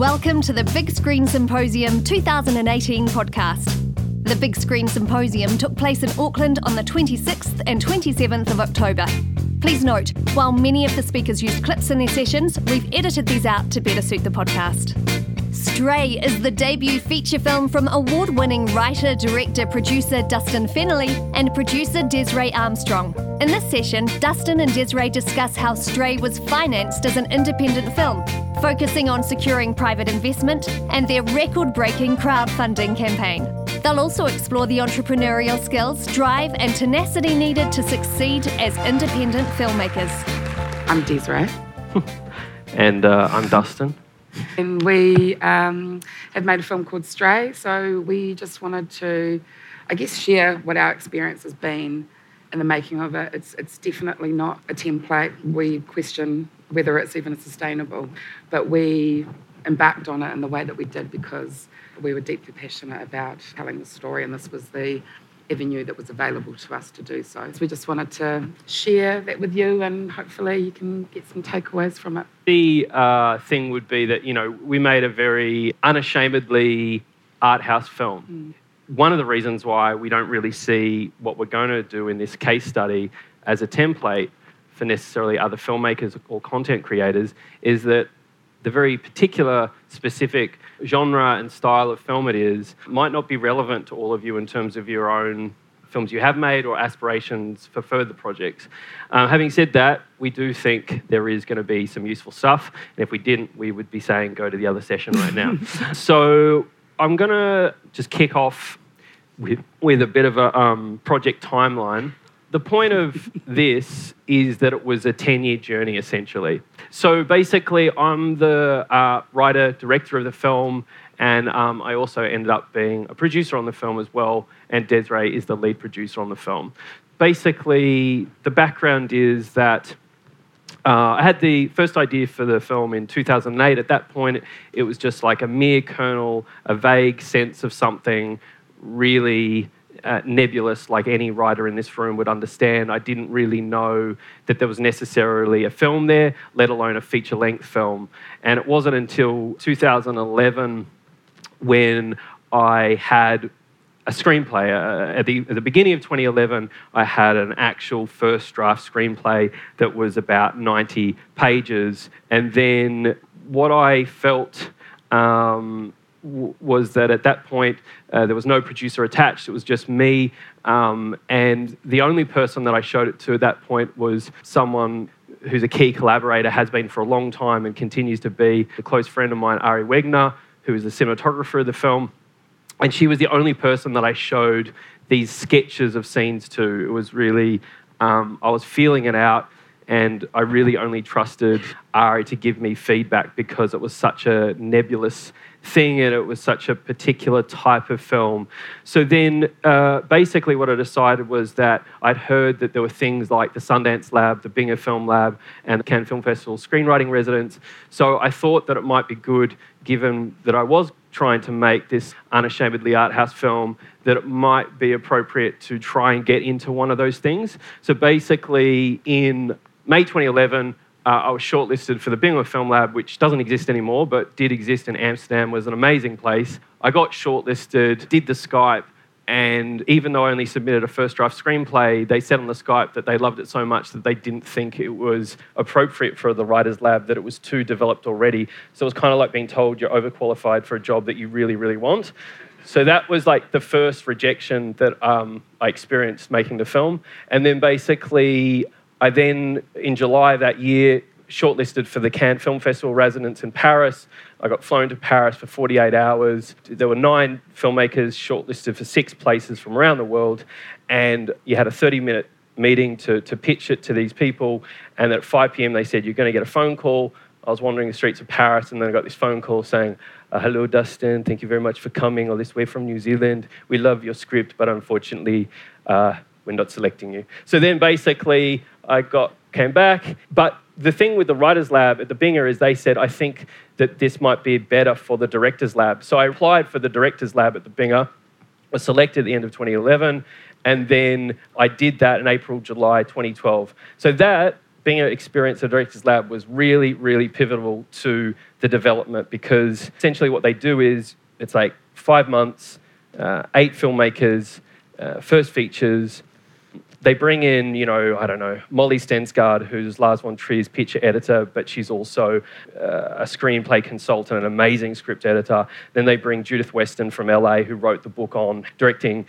Welcome to the Big Screen Symposium 2018 podcast. The Big Screen Symposium took place in Auckland on the 26th and 27th of October. Please note, while many of the speakers used clips in their sessions, we've edited these out to better suit the podcast. Stray is the debut feature film from award winning writer, director, producer Dustin Feneley and producer Desiree Armstrong. In this session, Dustin and Desiree discuss how Stray was financed as an independent film, focusing on securing private investment and their record breaking crowdfunding campaign. They'll also explore the entrepreneurial skills, drive, and tenacity needed to succeed as independent filmmakers. I'm Desiree. and uh, I'm Dustin. And we um, have made a film called Stray, so we just wanted to, I guess, share what our experience has been in the making of it. It's, it's definitely not a template. We question whether it's even sustainable, but we embarked on it in the way that we did because we were deeply passionate about telling the story, and this was the avenue that was available to us to do so. So we just wanted to share that with you, and hopefully you can get some takeaways from it. The uh, thing would be that you know we made a very unashamedly art house film. Mm. One of the reasons why we don't really see what we're going to do in this case study as a template for necessarily other filmmakers or content creators is that the very particular, specific genre and style of film it is might not be relevant to all of you in terms of your own films you have made or aspirations for further projects. Uh, having said that, we do think there is going to be some useful stuff. And if we didn't, we would be saying go to the other session right now. so I'm going to just kick off with, with a bit of a um, project timeline the point of this is that it was a 10 year journey essentially. So basically, I'm the uh, writer, director of the film, and um, I also ended up being a producer on the film as well, and Desiree is the lead producer on the film. Basically, the background is that. Uh, I had the first idea for the film in 2008. At that point, it was just like a mere kernel, a vague sense of something really uh, nebulous like any writer in this room would understand. I didn't really know that there was necessarily a film there, let alone a feature length film. And it wasn't until 2011 when I had a screenplay. Uh, at, the, at the beginning of 2011, I had an actual first draft screenplay that was about 90 pages. And then what I felt um, was that at that point uh, there was no producer attached. It was just me, um, and the only person that I showed it to at that point was someone who's a key collaborator, has been for a long time, and continues to be a close friend of mine, Ari Wegner, who is the cinematographer of the film. And she was the only person that I showed these sketches of scenes to. It was really, um, I was feeling it out and I really only trusted Ari to give me feedback because it was such a nebulous thing and it was such a particular type of film. So then, uh, basically, what I decided was that I'd heard that there were things like the Sundance Lab, the Binger Film Lab, and the Cannes Film Festival screenwriting residence. So I thought that it might be good, given that I was trying to make this unashamedly art house film that it might be appropriate to try and get into one of those things. So basically, in May 2011, uh, I was shortlisted for the Binger Film Lab, which doesn't exist anymore, but did exist in Amsterdam, was an amazing place. I got shortlisted, did the Skype, and even though I only submitted a first draft screenplay, they said on the Skype that they loved it so much that they didn't think it was appropriate for the Writers Lab, that it was too developed already. So it was kind of like being told you're overqualified for a job that you really, really want. So that was like the first rejection that um, I experienced making the film. And then basically, I then, in July of that year, shortlisted for the Cannes Film Festival residence in Paris. I got flown to Paris for 48 hours. There were nine filmmakers shortlisted for six places from around the world, and you had a 30 minute meeting to, to pitch it to these people. And at 5 p.m., they said, You're going to get a phone call. I was wandering the streets of Paris, and then I got this phone call saying, uh, Hello, Dustin. Thank you very much for coming all this way from New Zealand. We love your script, but unfortunately, uh, we're not selecting you. So then basically, I got came back. But the thing with the writers lab at the Binger is they said, I think that this might be better for the directors lab. So I applied for the directors lab at the Binger, was selected at the end of 2011, and then I did that in April, July 2012. So that being an experience at the Directors Lab was really, really pivotal to the development because essentially what they do is it's like five months, uh, eight filmmakers, uh, first features. They bring in, you know, I don't know, Molly Stensgaard, who's Lars von Trier's picture editor, but she's also uh, a screenplay consultant, an amazing script editor. Then they bring Judith Weston from LA, who wrote the book on directing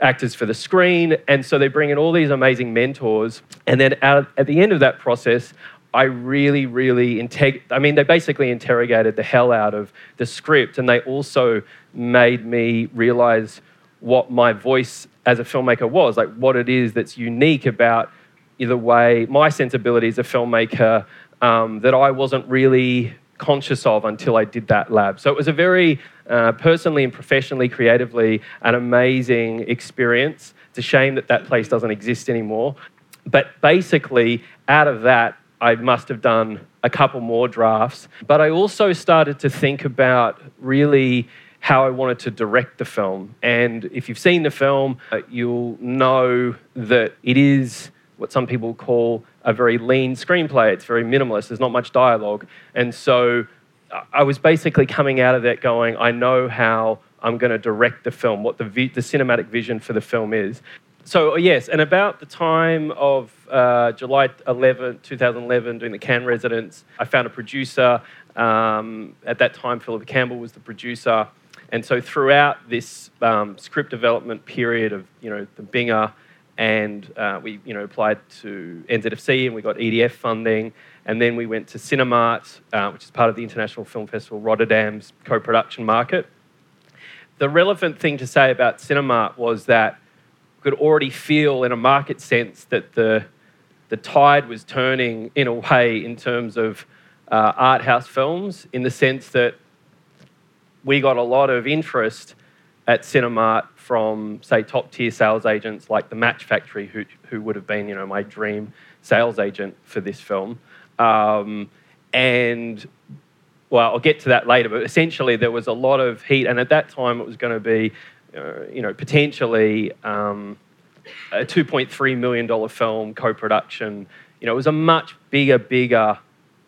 actors for the screen. And so they bring in all these amazing mentors. And then at, at the end of that process, I really, really integ- I mean, they basically interrogated the hell out of the script, and they also made me realize what my voice as a filmmaker was, like what it is that's unique about the way my sensibility as a filmmaker um, that I wasn't really conscious of until I did that lab. So it was a very uh, personally and professionally, creatively, an amazing experience. It's a shame that that place doesn't exist anymore. But basically, out of that, I must have done a couple more drafts. But I also started to think about really how I wanted to direct the film. And if you've seen the film, uh, you'll know that it is what some people call a very lean screenplay. It's very minimalist, there's not much dialogue. And so I was basically coming out of that going, I know how I'm going to direct the film, what the, vi- the cinematic vision for the film is. So, uh, yes, and about the time of uh, July 11, 2011, doing the Cannes residence, I found a producer. Um, at that time, Philippa Campbell was the producer. And so, throughout this um, script development period of, you know, the Binger, and uh, we, you know, applied to NZFC and we got EDF funding. And then we went to Cinemart, uh, which is part of the International Film Festival Rotterdam's co production market. The relevant thing to say about Cinemart was that we could already feel, in a market sense, that the, the tide was turning in a way in terms of uh, art house films, in the sense that we got a lot of interest at Cinemart from, say, top tier sales agents like the Match Factory, who, who would have been, you know, my dream sales agent for this film. Um, and well, I'll get to that later, but essentially there was a lot of heat, and at that time it was going to be, uh, you know, potentially um, a $2.3 million film co-production. You know, it was a much bigger, bigger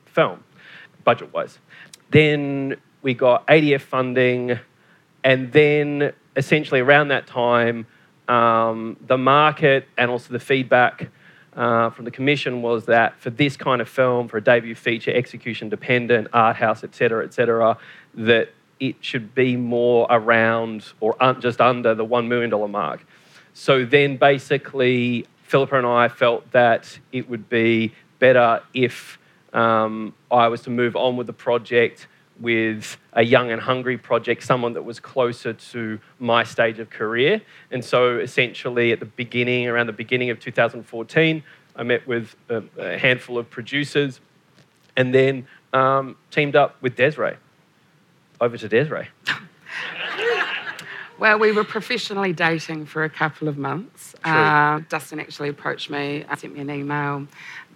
film, budget-wise. Then we got ADF funding, and then essentially around that time, um, the market and also the feedback uh, from the commission was that for this kind of film, for a debut feature, execution dependent, art house, etc., etc., that it should be more around or un- just under the $1 million mark. So then basically, Philippa and I felt that it would be better if um, I was to move on with the project with a young and hungry project, someone that was closer to my stage of career. And so essentially at the beginning, around the beginning of 2014, I met with a, a handful of producers and then um, teamed up with Desiree. Over to Desiree. Well, we were professionally dating for a couple of months. Uh, Dustin actually approached me, uh, sent me an email,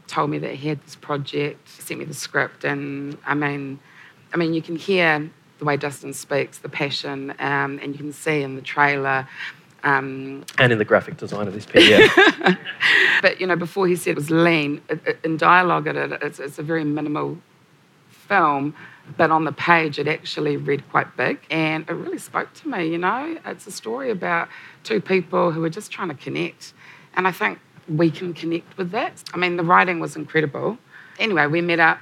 told me that he had this project, sent me the script, and I mean, I mean, you can hear the way Dustin speaks, the passion, um, and you can see in the trailer. Um, and in the graphic design of this piece, yeah. but you know, before he said it was lean, in dialogue, it, it's, it's a very minimal film, but on the page, it actually read quite big, and it really spoke to me. You know, it's a story about two people who are just trying to connect, and I think we can connect with that. I mean, the writing was incredible. Anyway, we met up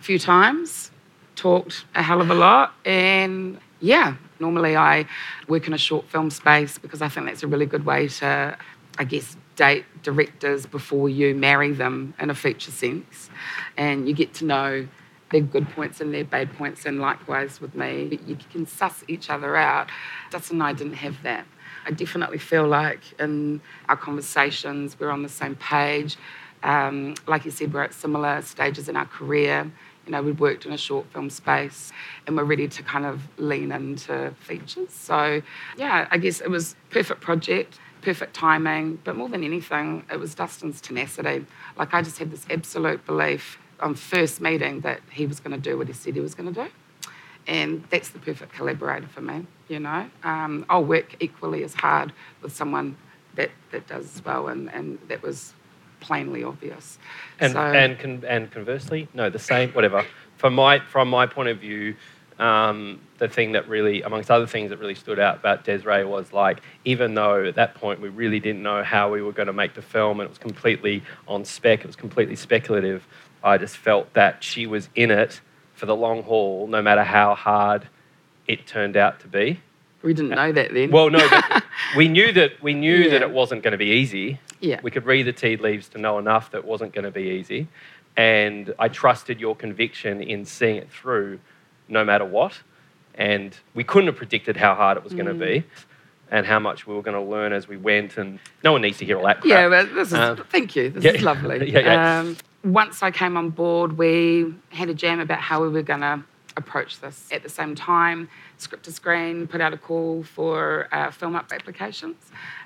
a few times talked a hell of a lot. And yeah, normally I work in a short film space because I think that's a really good way to, I guess, date directors before you marry them in a feature sense. And you get to know their good points and their bad points, and likewise with me. You can suss each other out. Dustin and I didn't have that. I definitely feel like in our conversations, we're on the same page. Um, like you said, we're at similar stages in our career. You know, we'd worked in a short film space and we're ready to kind of lean into features. So, yeah, I guess it was perfect project, perfect timing, but more than anything, it was Dustin's tenacity. Like, I just had this absolute belief on first meeting that he was going to do what he said he was going to do. And that's the perfect collaborator for me, you know. Um, I'll work equally as hard with someone that, that does as well, and, and that was plainly obvious. And So- and con- and conversely, no, the same. Whatever. From my from my point of view, um, the thing that really, amongst other things that really stood out about Desiree was like, even though at that point we really didn't know how we were going to make the film, and it was completely on spec, it was completely speculative. I just felt that she was in it for the long haul, no matter how hard it turned out to be. We didn't know that then. Well, no, but we knew that we knew that it wasn't going to be easy. Yeah. We could read the tea leaves to know enough that it wasn't going to be easy, and I trusted your conviction in seeing it through, no matter what. And we couldn't have predicted how hard it was going to be, and how much we were going to learn as we went. And no one needs to hear all that crap. Yeah, but this is, Um, thank you. This yeah, is lovely. yeah, yeah. Um, once I came on board, we had a jam about how we were going to approach this. At the same time, Script to Screen put out a call for uh, film up applications,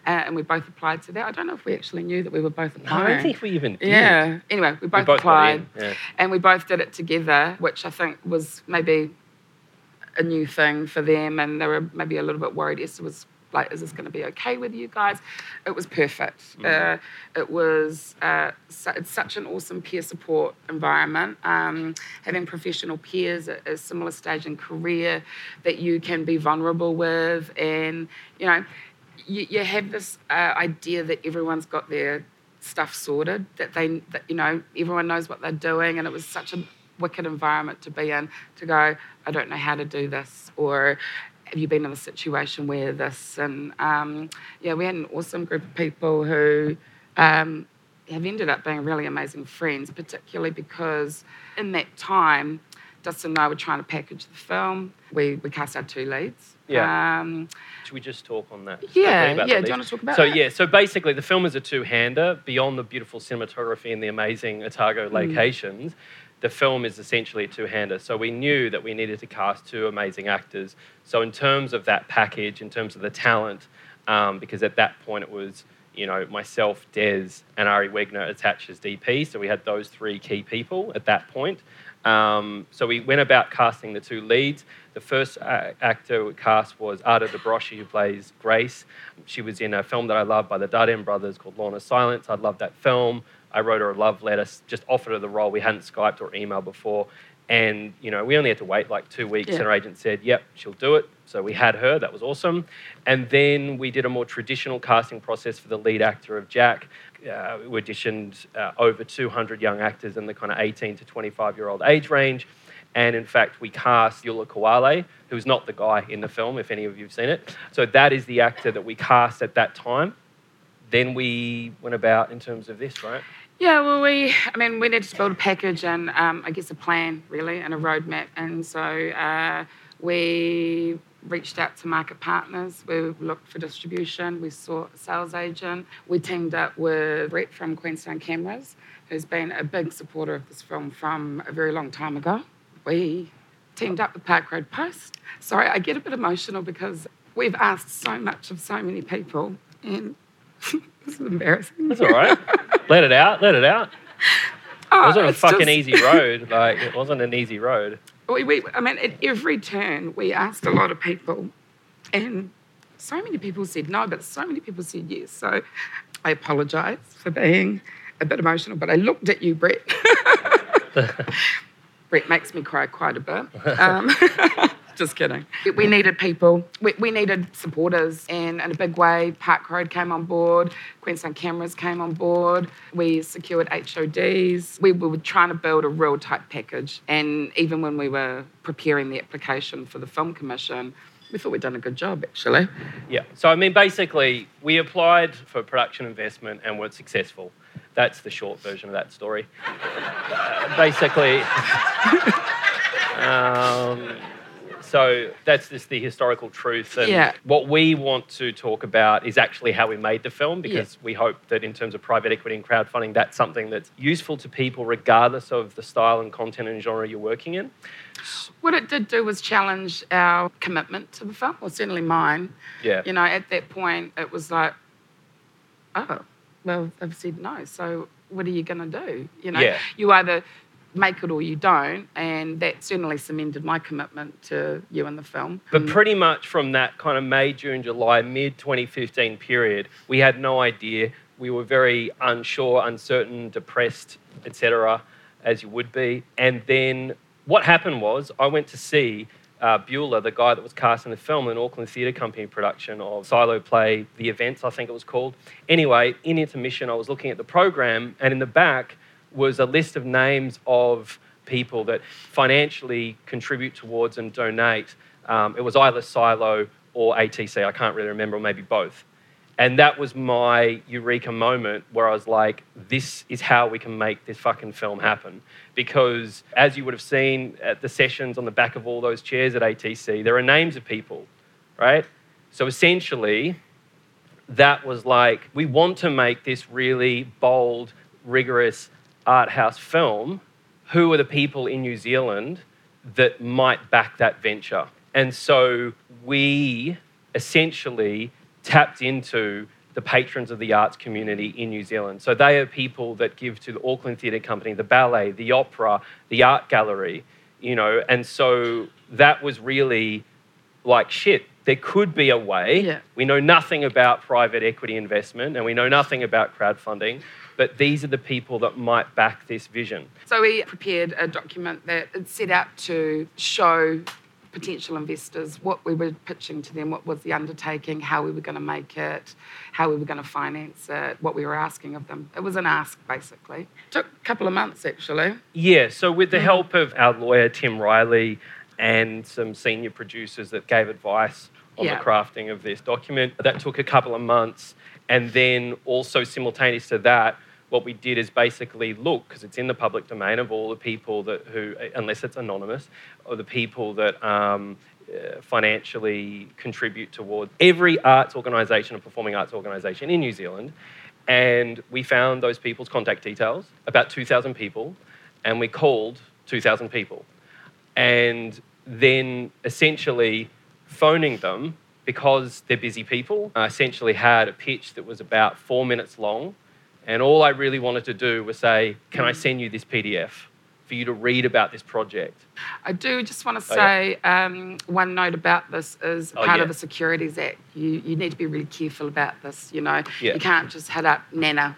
uh, and we both applied to that. I don't know if we actually knew that we were both I don't think we even did. Yeah. Anyway, we both, both applied, yeah. and we both did it together, which I think was maybe a new thing for them, and they were maybe a little bit worried. Esther was like, "Is this going to be okay with you guys?" It was perfect. Uh, it was uh, su- it's such an awesome peer support environment. Um, having professional peers at a similar stage in career that you can be vulnerable with, and you know, you, you have this uh, idea that everyone's got their stuff sorted, that they, that, you know, everyone knows what they're doing, and it was such a wicked environment to be in. To go, I don't know how to do this, or have you been in a situation where this? And um, yeah, we had an awesome group of people who. Um, have ended up being really amazing friends, particularly because in that time, Dustin and I were trying to package the film. We, we cast our two leads. Yeah. Um, Should we just talk on that? Yeah, yeah, do you wanna talk about so, yeah, so basically the film is a two-hander. Beyond the beautiful cinematography and the amazing Otago Mm. The film is essentially a two-hander. So we knew that we needed to cast two amazing actors. So in terms of that package, in terms of the talent, um, because at that point it was, you know, myself, Dez, and Ari Wegner attached as DP. So we had those three key people at that point. Um, so we went about casting the two leads. The first actor we cast was Arta Dobroshi, who plays Grace. She was in a film that I love by the Dardenne brothers called Lorna Silence. I loved that film. I wrote her a love letter, just offered her the role. We hadn't Skyped or emailed before. And, you know, we only had to wait like two weeks, Yeah. and her agent said, yep, she'll do it. So we had her, that was awesome. And then we did a more traditional casting process for the lead actor of Jack. Uh, we auditioned uh, over 200 young actors in the kind of 18 to 25 year old age range. And in fact, we cast Yula Kawale, who's not the guy in the film, if any of you have seen it. So that is the actor that we cast at that time. Then we went about in terms of this, right? Yeah, well, we, I mean, we needed to build a package and um, I guess a plan, really, and a roadmap. And so uh, we reached out to market partners. We looked for distribution. We sought a sales agent. We teamed up with Brett from Queenstown Cameras, who's been a big supporter of this film from a very long time ago. We teamed up with Park Road Post. Sorry, I get a bit emotional because we've asked so much of so many people, and this is embarrassing. That's all right. let it out, let it out. Oh, It wasn't a fucking just- easy road. Like, it wasn't an easy road. We, we, I mean, at every turn, we asked a lot of people, and so many people said no, but so many people said yes. So I apologise for being a bit emotional, but I looked at you, Brett. Brett makes me cry quite a bit. Um, just kidding. We- We needed people. We, we needed supporters, and in a big way, Park Road came on board. Queenstown Cameras came on board. We secured HODs. We were trying to build a real tight package, and even when we were preparing the application for the Film Commission, we thought we'd done a good job, actually. Yeah. So, I mean, basically, we applied for production investment and were successful. That's the short version of that story. Uh, basically, um, so that's just the historical truth. And Yeah. what we want to talk about is actually how we made the film because we hope that in terms of private equity and crowdfunding, that's something that's useful to people regardless of the style and content and genre you're working in. What it did do was challenge our commitment to the film, or certainly mine. Yeah. You know, at that point, it was like, oh, well, they've said no. So what are you going to do? You know, Yeah. you either make it or you don't, and that certainly cemented my commitment to you and the film. But pretty much from that kind of May, June, July, mid 2015 period, we had no idea we were very unsure, uncertain, depressed, etc., as you would be. And then what happened was I went to see uh, Bueller, the guy that was casting the film, an Auckland Theatre Company production of Silo Play, The Events, I think it was called. Anyway, in intermission, I was looking at the program, and in the back was a list of names of people that financially contribute towards and donate. Um, it was either Silo or ATC, I can't really remember, or maybe both. And that was my eureka moment where I was like, this is how we can make this fucking film happen. Because as you would have seen at the sessions on the back of all those chairs at ATC, there are names of people, right? So essentially, that was like, we want to make this really bold, rigorous art house film. Who are the people in New Zealand that might back that venture? And so we essentially tapped into the patrons of the arts community in New Zealand. So they are people that give to the Auckland Theatre Company, the ballet, the opera, the art gallery, you know, and so that was really like shit. There could be a way. Yeah. We know nothing about private equity investment and we know nothing about crowdfunding, but these are the people that might back this vision. So we prepared a document that set out to show potential investors what we were pitching to them, what was the undertaking, how we were going to make it, how we were going to finance it, what we were asking of them. It was an ask, basically. It Took a couple of months, actually. Yeah, so with the Mhm. help of our lawyer, Tim Riley, and some senior producers that gave advice on Yeah. the crafting of this document, that took a couple of months. And then also simultaneous to that, what we did is basically look, because it's in the public domain of all the people that who, unless it's anonymous, or the people that um, uh, financially contribute towards every arts organisation and performing arts organisation in New Zealand. And we found those people's contact details, about 2,000 people, and we called 2,000 people. And then essentially phoning them because they're busy people. Essentially had a pitch that was about four minutes long. And all I really wanted to do was say, Can I send you this PDF for you to read about this project? I do just want to Oh, say um, one note about this is Oh, part yeah. of the Securities Act. You, you need to be really careful about this. You know, Yeah. you can't just head up Nana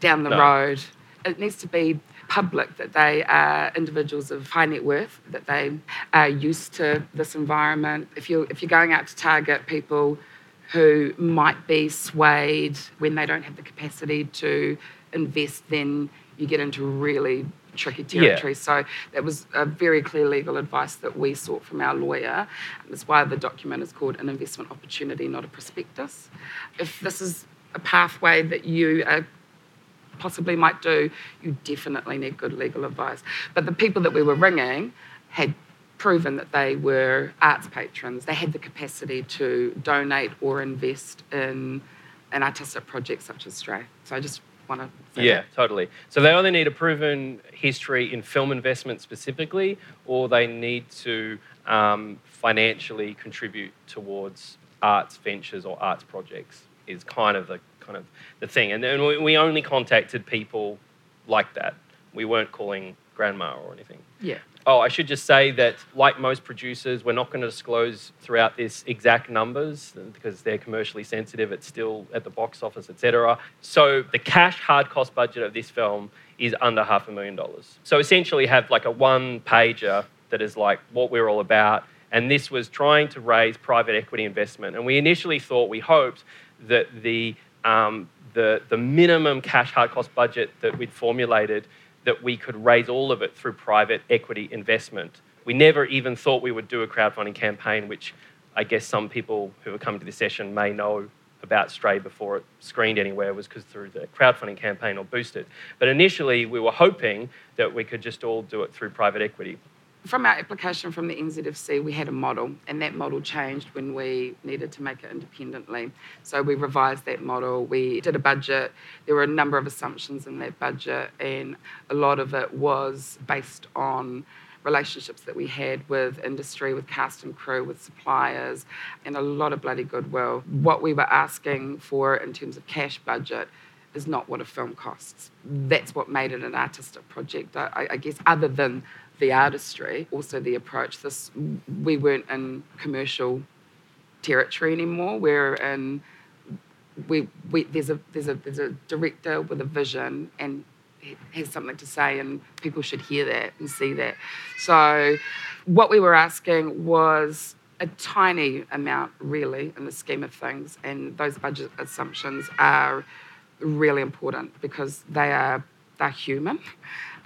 down the No. road. It needs to be public that they are individuals of high net worth, that they are used to this environment. If you're if you're going out to target people who might be swayed when they don't have the capacity to invest, then you get into really tricky Yeah. territory. So that was a very clear legal advice that we sought from our lawyer. That's why the document is called an investment opportunity, not a prospectus. If this is a pathway that you are possibly might do, you definitely need good legal advice. But the people that we were ringing had proven that they were arts patrons. They had the capacity to donate or invest in an artistic project such as Stray. So I just want to say Yeah, that. totally. So they either need a proven history in film investment specifically, or they need to um, financially contribute towards arts ventures or arts projects. Is kind of the kind of the thing, and then we, we only contacted people like that. We weren't calling grandma or anything. Yeah. Oh, I should just say that, like most producers, we're not going to disclose throughout this exact numbers because they're commercially sensitive. It's still at the box office, etc. So the cash hard cost budget of this film is under half a million dollars. So essentially, have like a one pager that is like what we're all about. And this was trying to raise private equity investment. And we initially thought, we hoped that the um, the, the minimum cash hard cost budget that we'd formulated that we could raise all of it through private equity investment. We never even thought we would do a crowdfunding campaign, which I guess some people who are coming to this session may know about Stray before it screened anywhere was because through the crowdfunding campaign or boosted. But initially, we were hoping that we could just all do it through private equity. From our application from the NZFC, we had a model, and that model changed when we needed to make it independently. So we revised that model. We did a budget. There were a number of assumptions in that budget, and a lot of it was based on relationships that we had with industry, with cast and crew, with suppliers, and a lot of bloody goodwill. What we were asking for in terms of cash budget is not what a film costs. That's what made it an artistic project, I, I guess, other than the artistry, also the approach. This we weren't in commercial territory anymore. We're in we, we there's a there's a there's a director with a vision and has something to say, and people should hear that and see that. So, what we were asking was a tiny amount, really, in the scheme of things, and those budget assumptions are really important because they are they're human.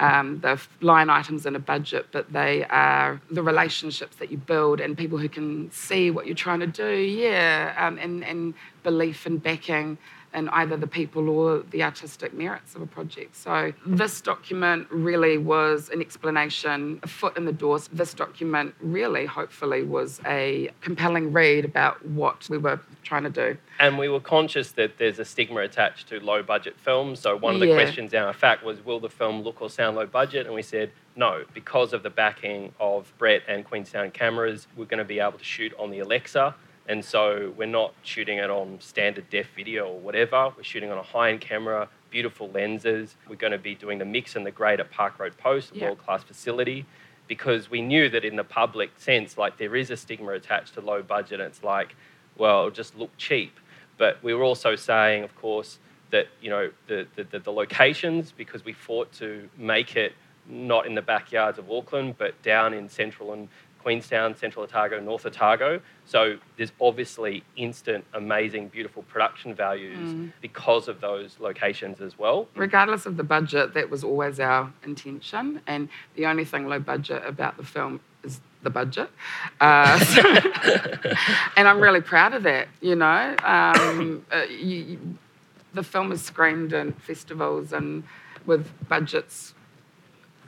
Um, the line items in a budget, but they are the relationships that you build and people who can see what you're trying to do, yeah, um, and, and belief and backing in either the people or the artistic merits of a project. So this document really was an explanation, a foot in the door. This document really, hopefully, was a compelling read about what we were trying to do. And we were conscious that there's a stigma attached to low budget films. So one of the yeah. questions in our fact was, will the film look or sound low budget? And we said, no, because of the backing of Brett and Queenstown cameras, we're going to be able to shoot on the Alexa and so we're not shooting it on standard def video or whatever. We're shooting on a high end camera, beautiful lenses. We're going to be doing the mix and the grade at Park Road Post, a world class facility, because we knew that in the public sense, like there is a stigma attached to low budget. And it's like, well, it just look cheap. But we were also saying, of course, that you know the, the, the locations because we fought to make it not in the backyards of Auckland, but down in central and Queenstown, Central Otago, North Otago. So there's obviously instant, amazing, beautiful production values mm. because of those locations as well. Regardless of the budget, that was always our intention. And the only thing low budget about the film is the budget. Uh, so, and I'm really proud of that, you know. Um, uh, you, the film is screened in festivals and with budgets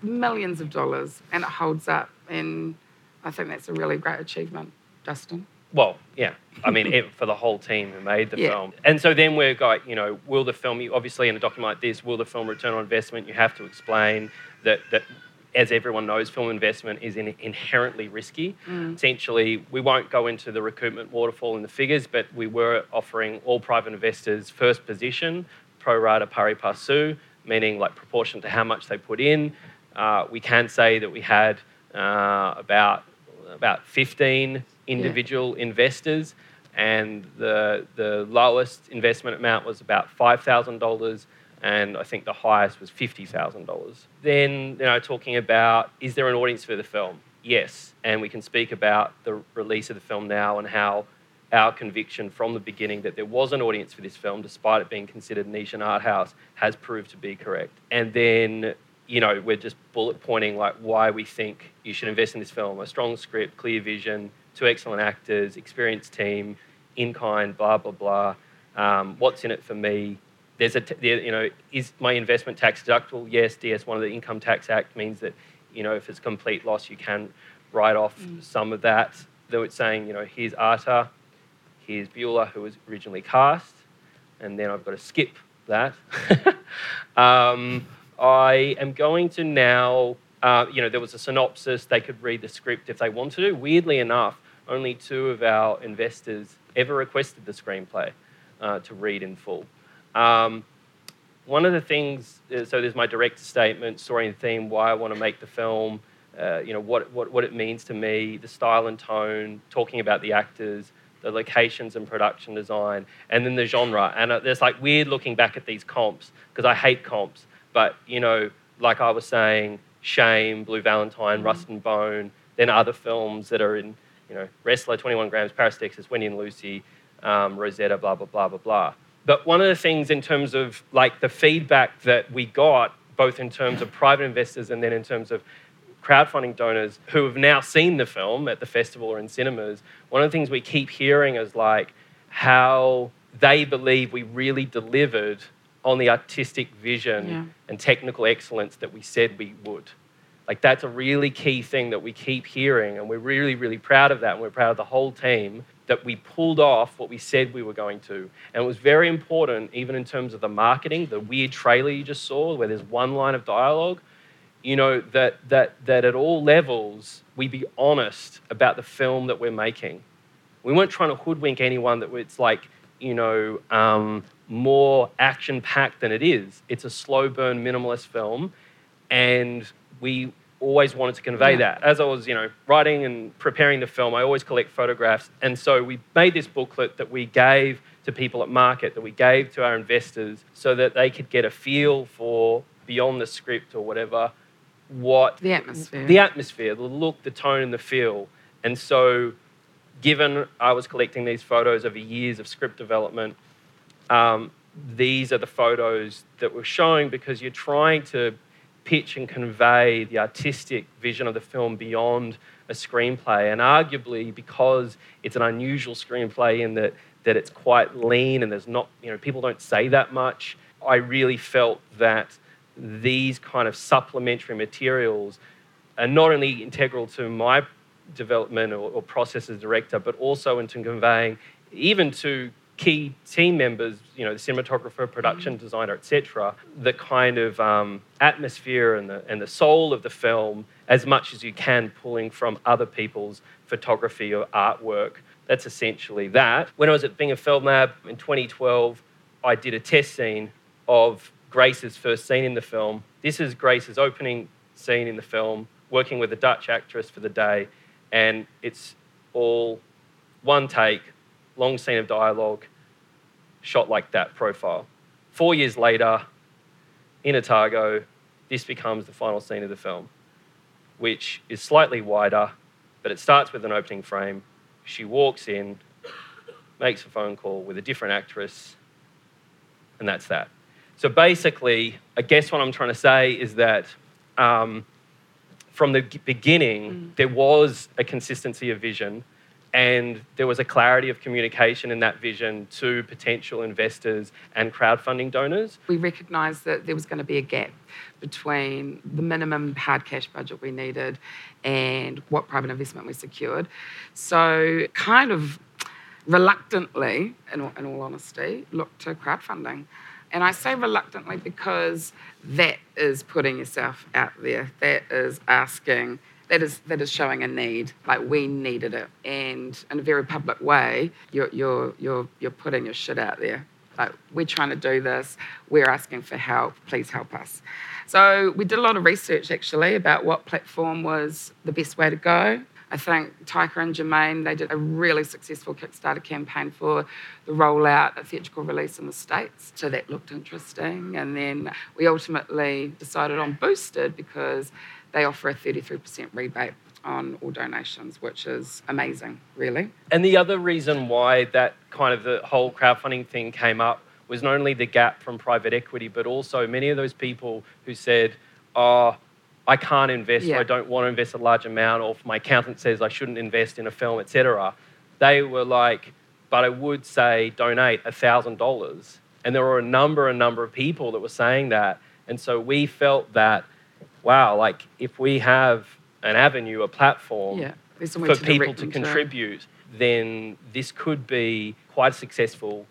millions of dollars and it holds up and I think that's a really great achievement, Dustin. Well, yeah. I mean, it, for the whole team who made the yeah. film. And so then we're going, you know, will the film, obviously in a document like this, will the film return on investment? You have to explain that, that as everyone knows, film investment is in, inherently risky. Mm. Essentially, we won't go into the recoupment waterfall in the figures, but we were offering all private investors first position, pro rata pari passu, meaning like proportion to how much they put in. Uh, we can say that we had uh, about about 15 individual yeah. investors, and the, the lowest investment amount was about $5,000, and I think the highest was $50,000. Then, you know, talking about is there an audience for the film? Yes, and we can speak about the release of the film now and how our conviction from the beginning that there was an audience for this film, despite it being considered niche and art house, has proved to be correct. And then you know, we're just bullet pointing like why we think you should invest in this film. A strong script, clear vision, two excellent actors, experienced team, in kind, blah blah blah. Um, what's in it for me? There's a, t- you know, is my investment tax deductible? Yes, DS1 of the Income Tax Act means that, you know, if it's complete loss, you can write off mm. some of that. Though it's saying, you know, here's Arta, here's Beulah, who was originally cast, and then I've got to skip that. um, I am going to now, uh, you know, there was a synopsis, they could read the script if they wanted to. Weirdly enough, only two of our investors ever requested the screenplay uh, to read in full. Um, one of the things, uh, so there's my director statement, story and theme, why I want to make the film, uh, you know, what, what, what it means to me, the style and tone, talking about the actors, the locations and production design, and then the genre. And uh, there's like weird looking back at these comps, because I hate comps. But, you know, like I was saying, Shame, Blue Valentine, mm-hmm. Rust and Bone, then other films that are in, you know, Wrestler, 21 Grams, Paris, Texas, Wendy and Lucy, um, Rosetta, blah, blah, blah, blah, blah. But one of the things in terms of like the feedback that we got, both in terms of private investors and then in terms of crowdfunding donors who have now seen the film at the festival or in cinemas, one of the things we keep hearing is like how they believe we really delivered on the artistic vision yeah. and technical excellence that we said we would. Like that's a really key thing that we keep hearing, and we're really, really proud of that. And we're proud of the whole team that we pulled off what we said we were going to. And it was very important, even in terms of the marketing, the weird trailer you just saw, where there's one line of dialogue. You know that that that at all levels we be honest about the film that we're making. We weren't trying to hoodwink anyone that it's like you know um, more action packed than it is. It's a slow burn minimalist film, and we always wanted to convey yeah. that. As I was, you know, writing and preparing the film, I always collect photographs, and so we made this booklet that we gave to people at market that we gave to our investors so that they could get a feel for beyond the script or whatever what The atmosphere. the atmosphere, the look, the tone, and the feel. And so, given I was collecting these photos over years of script development, um, these are the photos that we're showing because you're trying to pitch and convey the artistic vision of the film beyond a screenplay. And arguably, because it's an unusual screenplay in that, that it's quite lean and there's not, you know, people don't say that much, I really felt that these kind of supplementary materials are not only integral to my development or, or process as director, but also into conveying even to key team members, you know, the cinematographer, production designer, etc., the kind of um, atmosphere and the, and the soul of the film as much as you can, pulling from other people's photography or artwork. That's essentially that. When I was at Binger Film Lab in 2012, I did a test scene of Grace's first scene in the film. This is Grace's opening scene in the film, working with a Dutch actress for the day, and it's all one take, long scene of dialogue, shot like that profile. Four years later, in Otago, this becomes the final scene of the film, which is slightly wider, but it starts with an opening frame. She walks in, makes a phone call with a different actress, and that's that. So basically, I guess what I'm trying to say is that um, from the beginning, there was a consistency of vision and there was a clarity of communication in that vision to potential investors and crowdfunding donors. we recognised that there was going to be a gap between the minimum hard cash budget we needed and what private investment we secured. So, kind of reluctantly, in all, in all honesty, looked to crowdfunding. And I say reluctantly because that is putting yourself out there. That is asking. That is that is showing a need. Like we needed it, and in a very public way, you're you're you're you're putting your shit out there. Like we're trying to do this. We're asking for help. Please help us. So we did a lot of research actually about what platform was the best way to go. I think Taika and Jermaine, they did a really successful Kickstarter campaign for the rollout, a theatrical release in the States. So that looked interesting. And then we ultimately decided on Boosted because they offer a 33% rebate on all donations, which is amazing, really. And the other reason why that kind of the whole crowdfunding thing came up was not only the gap from private equity, but also many of those people who said, oh, I can't invest, Yeah. I don't want to invest a large amount, or if my accountant says I shouldn't invest in a film, etc. They were like, but I would say donate $1,000. And there were a number, a number of people that were saying that. And so we felt that, wow, like if we have an avenue, a platform, Yeah. For to people to contribute, then this could be quite a successful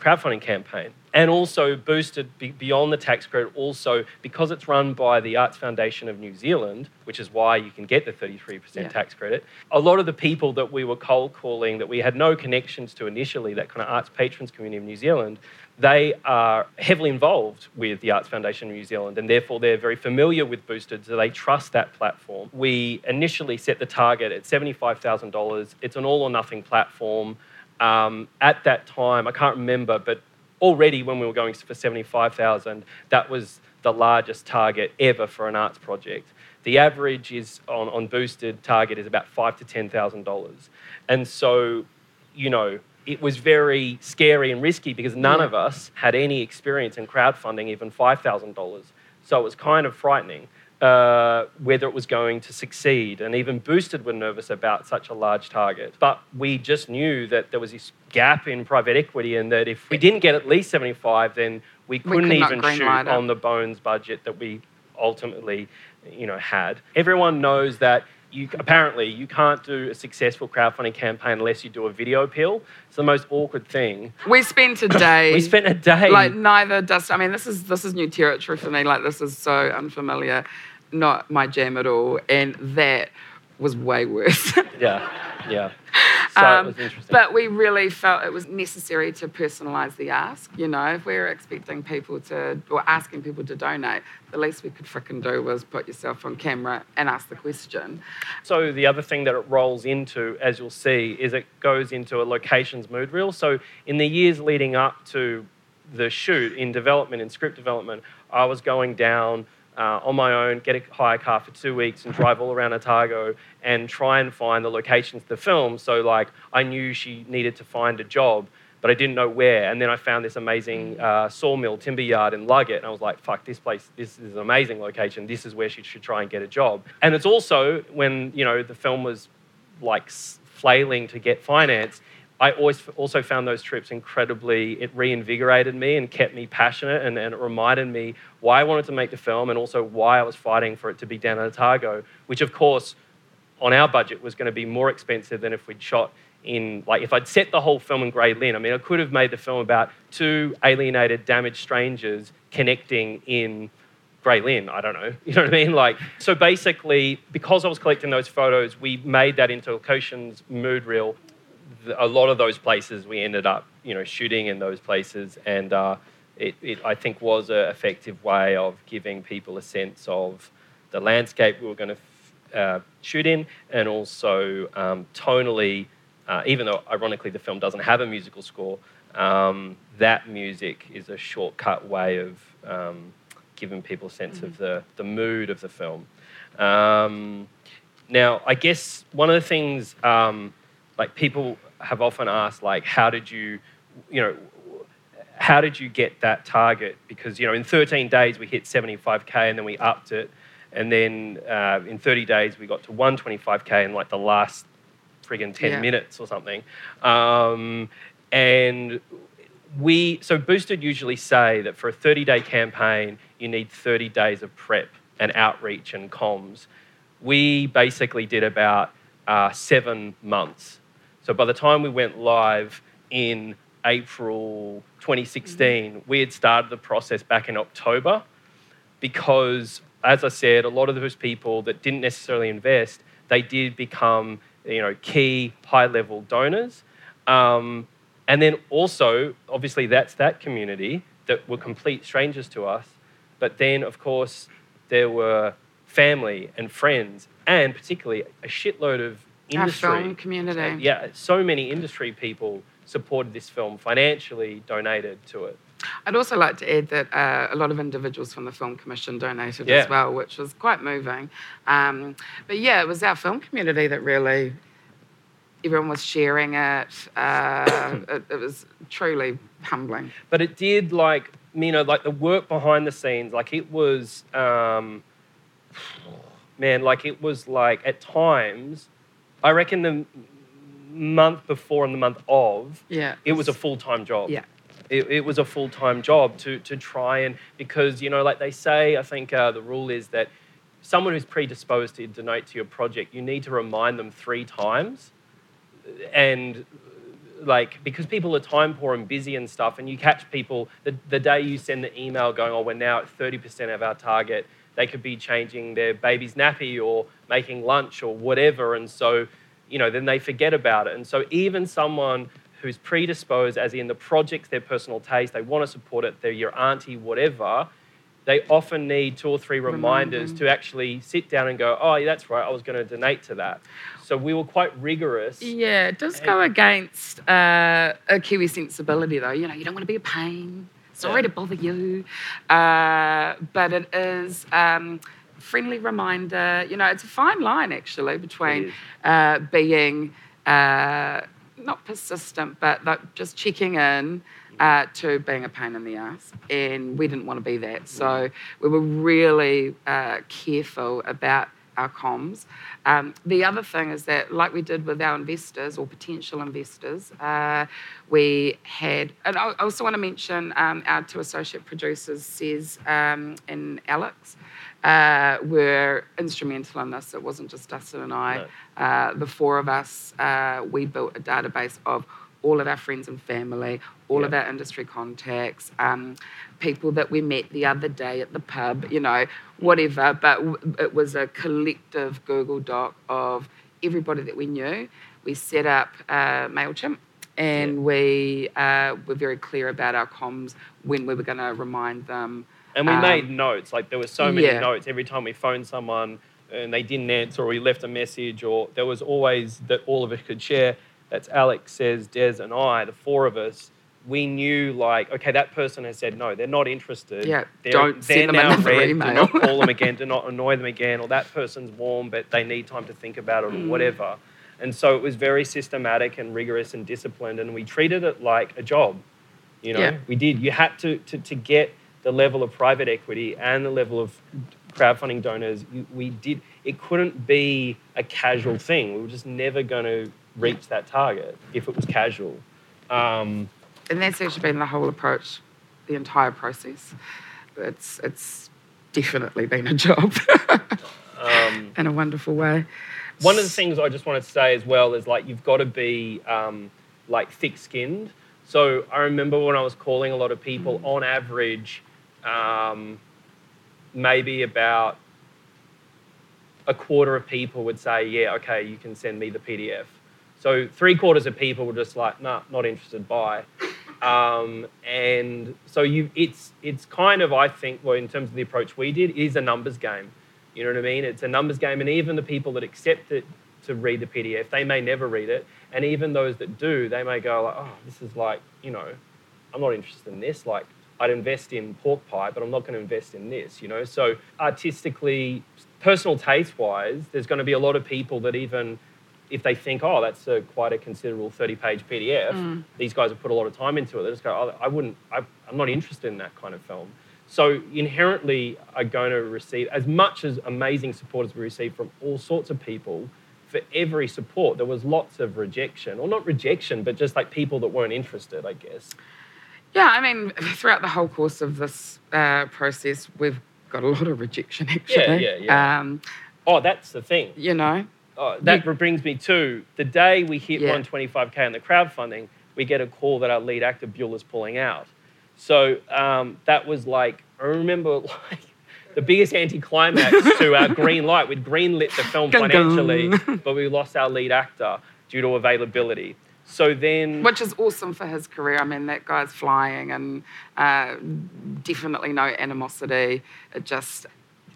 crowdfunding campaign. And also boosted be- beyond the tax credit, also because it's run by the Arts Foundation of New Zealand, which is why you can get the 33% Yeah. tax credit. A lot of the people that we were cold calling that we had no connections to initially, that kind of arts patrons community of New Zealand, they are heavily involved with the Arts Foundation of New Zealand and therefore they're very familiar with Boosted, so they trust that platform. We initially set the target at $75,000. It's an all or nothing platform. Um, at that time, I can't remember, but already when we were going for 75,000, that was the largest target ever for an arts project. The average is on, on boosted target is about five to ten thousand dollars, and so, you know, it was very scary and risky because none of us had any experience in crowdfunding, even five thousand dollars. So it was kind of frightening uh, whether it was going to succeed, and even boosted were nervous about such a large target. But we just knew that there was this gap in private equity, and that if we didn't get at least seventy-five, then we couldn't could even shoot on the bones budget that we ultimately, you know, had. Everyone knows that you apparently you can't do a successful crowdfunding campaign unless you do a video appeal. It's the most awkward thing. We spent a day. We spent a day. like neither does. I mean, this is this is new territory for me. Like this is so unfamiliar, not my jam at all, and that was way worse. yeah, yeah. So Um, it was interesting. But we really felt it was necessary to personalise the ask. You know, if we were expecting people to, or asking people to donate, the least we could frickin' do was put yourself on camera and ask the question. So the other thing that it rolls into, as you'll see, is it goes into a locations mood reel. So in the years leading up to the shoot in development, in script development, I was going down uh, on my own, get a hire car for two weeks and drive all around Otago and try and find the locations to film. So like I knew she needed to find a job, but I didn't know where. And then I found this amazing uh, sawmill timber yard in Luggate, and I was like, "Fuck, this place! This is an amazing location. This is where she should try and get a job." And it's also when you know the film was like flailing to get finance. I always also found those trips incredibly, it reinvigorated me and kept me passionate and, and it reminded me why I wanted to make the film and also why I was fighting for it to be down at Otago, which of course on our budget was going to be more expensive than if we'd shot in like if I'd set the whole film in Grey Lynn. I mean, I could have made the film about two alienated, damaged strangers connecting in Grey Lynn. I don't know. You know what I mean? Like so basically, because I was collecting those photos, we made that into Locations mood reel. The- A lot of those places we ended up, you know, shooting in those places, and uh, it, it I think was an effective way of giving people a sense of the landscape we were going to uh, shoot in, and also um, tonally, uh, even though ironically the film doesn't have a musical score, um, that music is a shortcut way of um, giving people a sense of the, the mood of the film. Um, now, I guess one of the things, um, like people have often asked, like, how did you, you know, how did you get that target? Because you know, in 13 days we hit 75k, and then we upped it, and then uh, in 30 days we got to 125k in like the last friggin' 10 Yeah. minutes or something. Um, and we so boosted usually say that for a 30-day campaign you need 30 days of prep and outreach and comms. We basically did about uh, seven months. So by the time we went live in April 2016, we had started the process back in October because, as I said, a lot of those people that didn't necessarily invest, they did become, you know, key high-level donors. Um, and then also, obviously, that's that community that were complete strangers to us. But then, of course, there were family and friends, and particularly a shitload of Our industry. film community. Yeah, so many industry people supported this film financially, donated to it. I'd also like to add that uh, a lot of individuals from the Film Commission donated Yeah. as well, which was quite moving. Um, but yeah, it was our film community that really, everyone was sharing it. Uh, it, it was truly humbling. but it did like you know like the work behind the scenes like it was um man like it was like at times i reckon the month before and the month of Yeah. it was a full-time job Yeah. it, it was a full-time job to, to try and because you know like they say i think uh, the rule is that someone who's predisposed to donate to your project you need to remind them three times and like because people are time poor and busy and stuff and you catch people the, the day you send the email going oh we're now at 30% of our target they could be changing their baby's nappy or making lunch or whatever and so you know then they forget about it and so even someone who's predisposed as in the project's their personal taste they want to support it they're your auntie whatever they often need two or three reminders to actually sit down and go oh yeah, that's right i was going to donate to that so we were quite rigorous Yeah, it does go against uh, a Kiwi sensibility, though. You know, you don't want to be a pain. Sorry Yeah. to bother you. Uh, but it is um, friendly reminder. You know, it's a fine line, actually, between uh, being uh, not persistent, but like just checking in. Uh, to being a pain in the ass, and we didn't want to be that. So we were really uh, careful about our comms. Um, the other thing is that, like we did with our investors or potential investors, uh, we had, and I also want to mention um, our two associate producers, Cez um, and Alex, uh, were instrumental in this. It wasn't just Dustin and I. No. Uh, the four of us, uh, we built a database of all of our friends and family, all of our industry contacts, um, people that we met the other day at the pub, you know, whatever. But w- it was a collective Google Doc of everybody that we knew. We set up uh, Mailchimp, and we uh, were very clear about our comms when we were going to remind them. And we Um, made notes. Like there were so many yeah. notes every time we phoned someone and they didn't answer or we left a message or there was always that all of us could share. That's Alex says, Des and I, the four of us. We knew like, okay, that person has said no, they're not interested. Yeah, they're, don't they're send them now another red, email. Do not call them again. Do not annoy them again. Or that person's warm, but they need time to think about it or Mm. whatever. And so it was very systematic and rigorous and disciplined, and we treated it like a job. You know, Yeah. we did. You had to, to to get the level of private equity and the level of crowdfunding donors. You, we did. It couldn't be a casual thing. We were just never going to reach that target if it was casual. Um, and that's actually been the whole approach, the entire process. It's it's definitely been a job um, in a wonderful way. One of the things I just wanted to say as well is like you've got to be um, like thick-skinned. So I remember when I was calling a lot of people, on average, um, maybe about a quarter of people would say, "Yeah, okay, you can send me the PDF." So three quarters of people were just like, "Nah, not interested." Bye. Um, and so you, it's it's kind of I think, well, in terms of the approach we did, is a numbers game. You know what I mean? It's a numbers game, and even the people that accept it to read the PDF, they may never read it, and even those that do, they may go like, "Oh, this is like, you know, I'm not interested in this. Like, I'd invest in pork pie, but I'm not going to invest in this." You know, so artistically, personal taste-wise, there's going to be a lot of people that even if they think, "Oh, that's a, quite a considerable 30-page PDF," these guys have put a lot of time into it. They just go, oh, "I wouldn't. I, I'm not interested in that kind of film." So inherently, are going to receive as much as amazing support as we received from all sorts of people. For every support, there was lots of rejection, or not rejection, but just like people that weren't interested, I guess. Yeah, I mean, throughout the whole course of this uh, process, we've got a lot of rejection actually. yeah, yeah. Um, Oh, that's the thing. you know, Oh, that brings me to the day we hit Yeah. 125k on the crowdfunding, we get a call that our lead actor Bueller's pulling out. So um, that was like I remember like the biggest anticlimax to our green light. We'd greenlit the film financially, but we lost our lead actor due to availability. So then, which is awesome for his career. I mean, that guy's flying, and uh, definitely no animosity. It just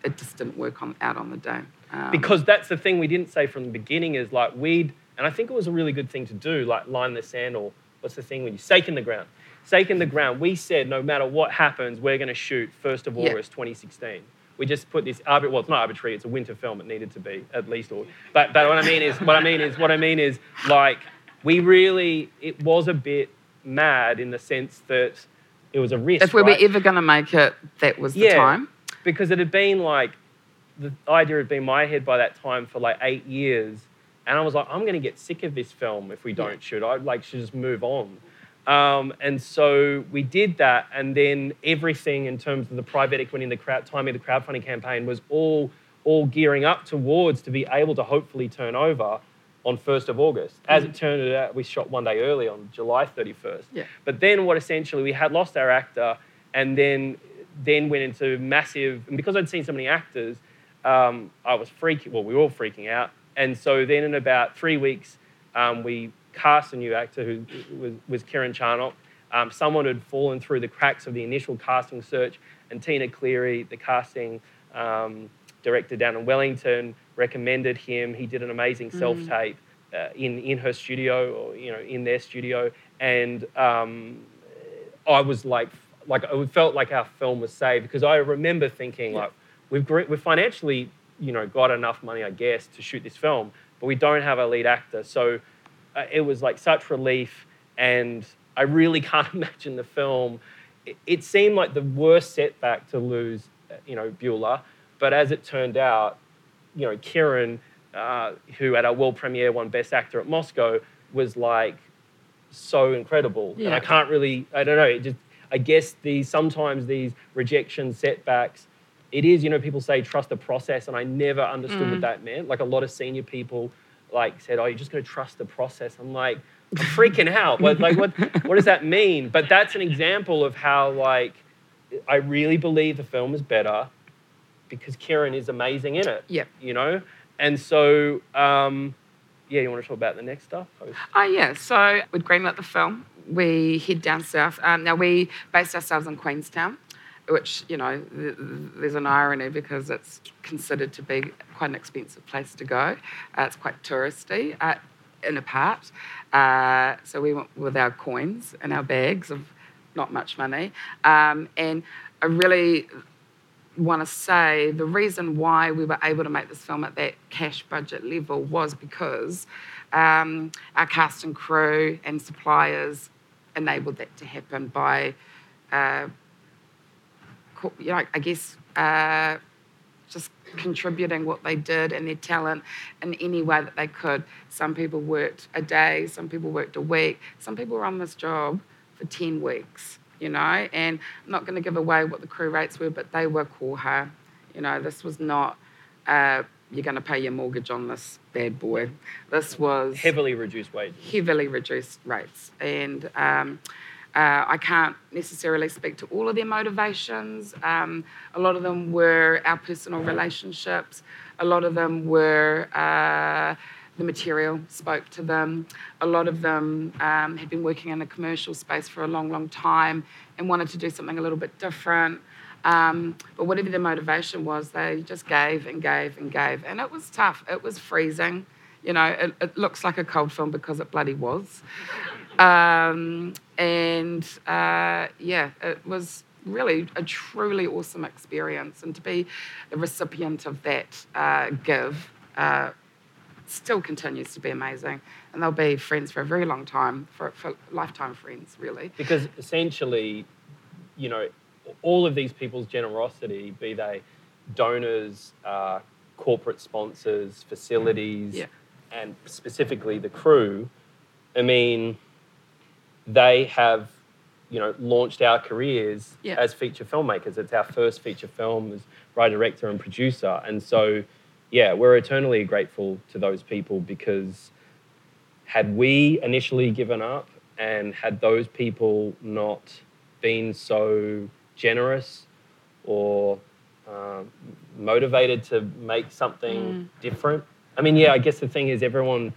it just didn't work on out on the day. Um, because that's the thing we didn't say from the beginning is like we'd and I think it was a really good thing to do, like line in the sand or what's the thing when you stake in the ground. Stake in the ground. We said no matter what happens, we're going to shoot first of Yeah. August 2016. We just put this arbitrary. Well, it's not arbitrary. It's a winter film. It needed to be at least. Or, but but what I mean is what I mean is what I mean is like we really it was a bit mad in the sense that it was a risk. if we right? were ever going to make it, that was the Yeah. time. because it had been like the idea had been in my head by that time for like eight years. And i was like i'm going to get sick of this film if we don't Yeah. shoot. I like should just move on. Um, and so we did that and then everything in terms of the private equity and the crowd timing of the crowdfunding campaign was all all gearing up towards to be able to hopefully turn over on 1st of august. As it turned out we shot one day early on july 31st Yeah. but then what essentially we had lost our actor and then then went into massive and because I'd seen so many actors, um, I was freaking well, we were all freaking out. And so then in about three weeks, um, we cast a new actor who was, was Kieran Charnock. Um, someone had fallen through the cracks of the initial casting search, and Tina Cleary, the casting um, director down in Wellington, recommended him. He did an amazing self-tape uh, in in her studio, or you know, in their studio, and um, I was like, like it felt like our film was saved because I remember thinking like, we've we've financially, you know, got enough money, I guess, to shoot this film, but we don't have a lead actor, so uh, it was like such relief, and I really can't imagine the film. It, it seemed like the worst setback to lose, uh, you know, Bueller, but as it turned out, you know, Kieran, uh, who at our world premiere won Best Actor at Moscow, was like so incredible. Yeah. And I can't really, I don't know, it just, I guess these, sometimes these rejection setbacks, it is, you know, people say trust the process, and I never understood what that meant. Like a lot of senior people like said, oh, you're just going to trust the process. I'm like, I'm freaking out. What, like, what, what does that mean? But that's an example of how, like, I really believe the film is better because Kieran is amazing in it Yep. you know and so um, yeah, you want to talk about the next stuff? Oh, yeah. So we'd greenlit the film. We head down south. Um, now, we based ourselves in Queenstown, which, you know, th- th- there's an irony because it's considered to be quite an expensive place to go. Uh, it's quite touristy uh, in a part. Uh, so we went with our coins and our bags of not much money. Um, and I really want to say the reason why we were able to make this film at that cash budget level was because um, our cast and crew and suppliers enabled that to happen by, uh, you know, I guess, uh, just contributing what they did and their talent in any way that they could. Some people worked a day, some people worked a week, some people were on this job for 10 weeks you know, and I'm not going to give away what the crew rates were, but they were koha. You know, this was not, uh, you're going to pay your mortgage on this bad boy. This was Heavily reduced wages. heavily reduced rates. And um, uh, I can't necessarily speak to all of their motivations. Um, a lot of them were our personal relationships. A lot of them were uh, the material spoke to them. A lot of them um, had been working in the commercial space for a long, long time and wanted to do something a little bit different. Um, but whatever their motivation was, they just gave and gave and gave. And it was tough. It was freezing. You know, it, it looks like a cold film because it bloody was. Um, and uh, yeah, it was really a truly awesome experience. And to be the recipient of that uh, give uh, still continues to be amazing. And they'll be friends for a very long time, for, for lifetime friends, really. Because essentially, you know, all of these people's generosity, be they donors, uh, corporate sponsors, facilities, Yeah. and specifically the crew, I mean, they have, you know, launched our careers Yeah. as feature filmmakers. It's our first feature film as writer, director, and producer. And so, yeah, we're eternally grateful to those people because had we initially given up and had those people not been so generous or um, motivated to make something different. I mean, yeah, I guess the thing is everyone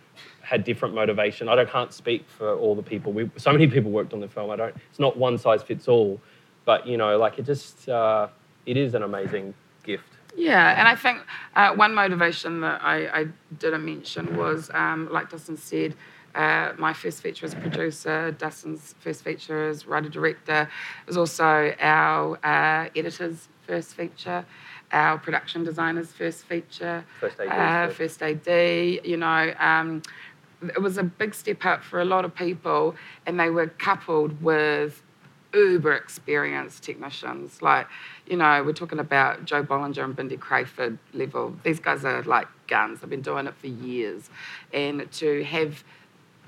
had different motivation. I don't can't speak for all the people. We so many people worked on the film. I don't. It's not one size fits all, but you know, like it just uh, it is an amazing gift. Yeah, and I think uh, one motivation that I, I didn't mention was, um, like Dustin said, uh, my first feature as producer, Dustin's first feature as writer director. It was also our uh, editor's first feature, our production designer's first feature, First AD, uh, first AD. You know, um, it was a big step up for a lot of people, and they were coupled with uber experienced technicians. Like, you know, we're talking about Joe Bollinger and Bindi Crayford level. These guys are like guns. They've been doing it for years. And to have,